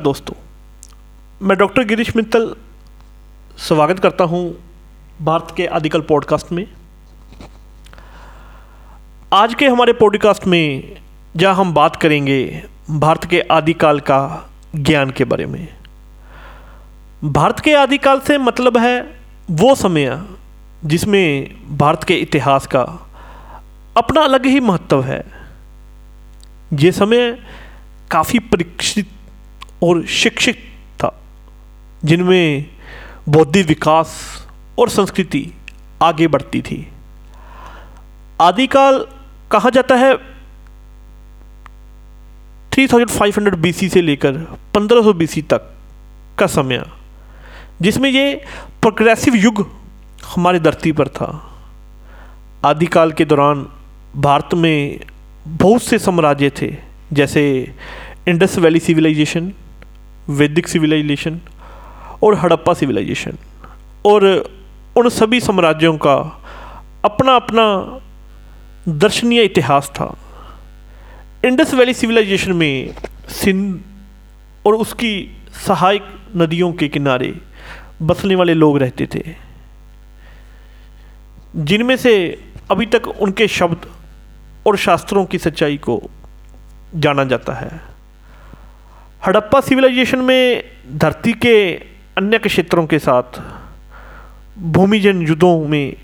दोस्तों, मैं डॉक्टर गिरीश मित्तल स्वागत करता हूँ भारत के आदिकल पॉडकास्ट में। आज के हमारे पॉडकास्ट में जहाँ हम बात करेंगे भारत के आदिकाल का ज्ञान के बारे में। भारत के आदिकाल से मतलब है वो समय जिसमें भारत के इतिहास का अपना अलग ही महत्व है। ये समय काफ़ी परीक्षित और शिक्षित था, जिनमें बौद्धिक विकास और संस्कृति आगे बढ़ती थी। आदिकाल कहा जाता है 3500 बीसी से लेकर 1500 बीसी तक का समय, जिसमें ये प्रोग्रेसिव युग हमारी धरती पर था। आदिकाल के दौरान भारत में बहुत से साम्राज्य थे, जैसे Indus valley civilisation Vedic civilisation और हड़प्पा सिविलाइजेशन और उन सभी साम्राज्यों का अपना अपना दर्शनीय इतिहास था। इंडस वैली सिविलाइजेशन में सिंध और उसकी सहायक नदियों के किनारे बसने वाले लोग रहते थे। जिनमें से अभी तक उनके शब्द और शास्त्रों की सच्चाई को जाना जाता है। हड़प्पा सिविलाइजेशन में धरती के अन्य क्षेत्रों के साथ भूमिजन युद्धों में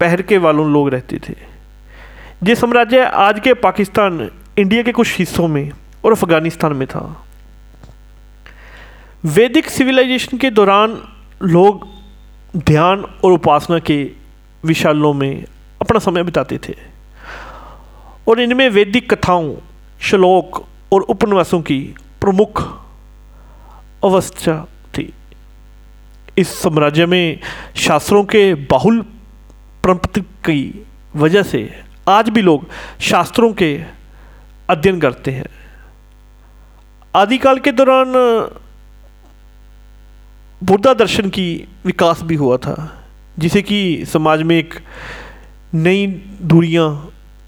पहर के वालों लोग रहते थे। ये साम्राज्य आज के पाकिस्तान, इंडिया के कुछ हिस्सों में और अफ़गानिस्तान में था। वैदिक सिविलाइजेशन के दौरान लोग ध्यान और उपासना के विशालों में अपना समय बिताते थे और इनमें वैदिक कथाओं, श्लोक और उपन्यासों की प्रमुख अवस्था थी। इस साम्राज्य में शास्त्रों के बाहुल परंपति की वजह से आज भी लोग शास्त्रों के अध्ययन करते हैं। आदिकाल के दौरान बुद्धा दर्शन की विकास भी हुआ था, जिसे कि समाज में एक नई दूरियाँ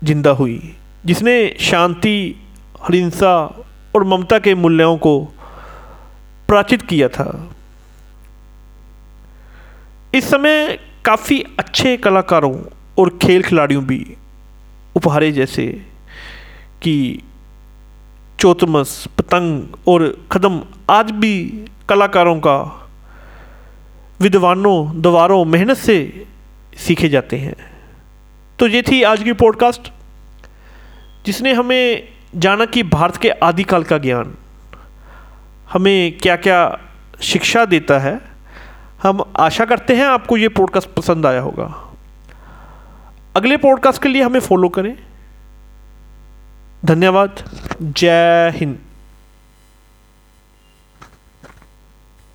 ज़िंदा हुई, जिसने शांति हिंसा और ममता के मूल्यों को प्राचित किया था। इस समय काफ़ी अच्छे कलाकारों और खेल खिलाड़ियों भी उपहारे जैसे कि चौतमस, पतंग और कदम, आज भी कलाकारों का विद्वानों, दवारों मेहनत से सीखे जाते हैं। तो ये थी आज की पॉडकास्ट, जिसने हमें जाना कि भारत के आदिकाल का ज्ञान। हमें क्या क्या शिक्षा देता है, हम आशा करते हैं आपको ये पॉडकास्ट पसंद आया होगा। अगले पॉडकास्ट के लिए हमें फॉलो करें। धन्यवाद। जय हिंद।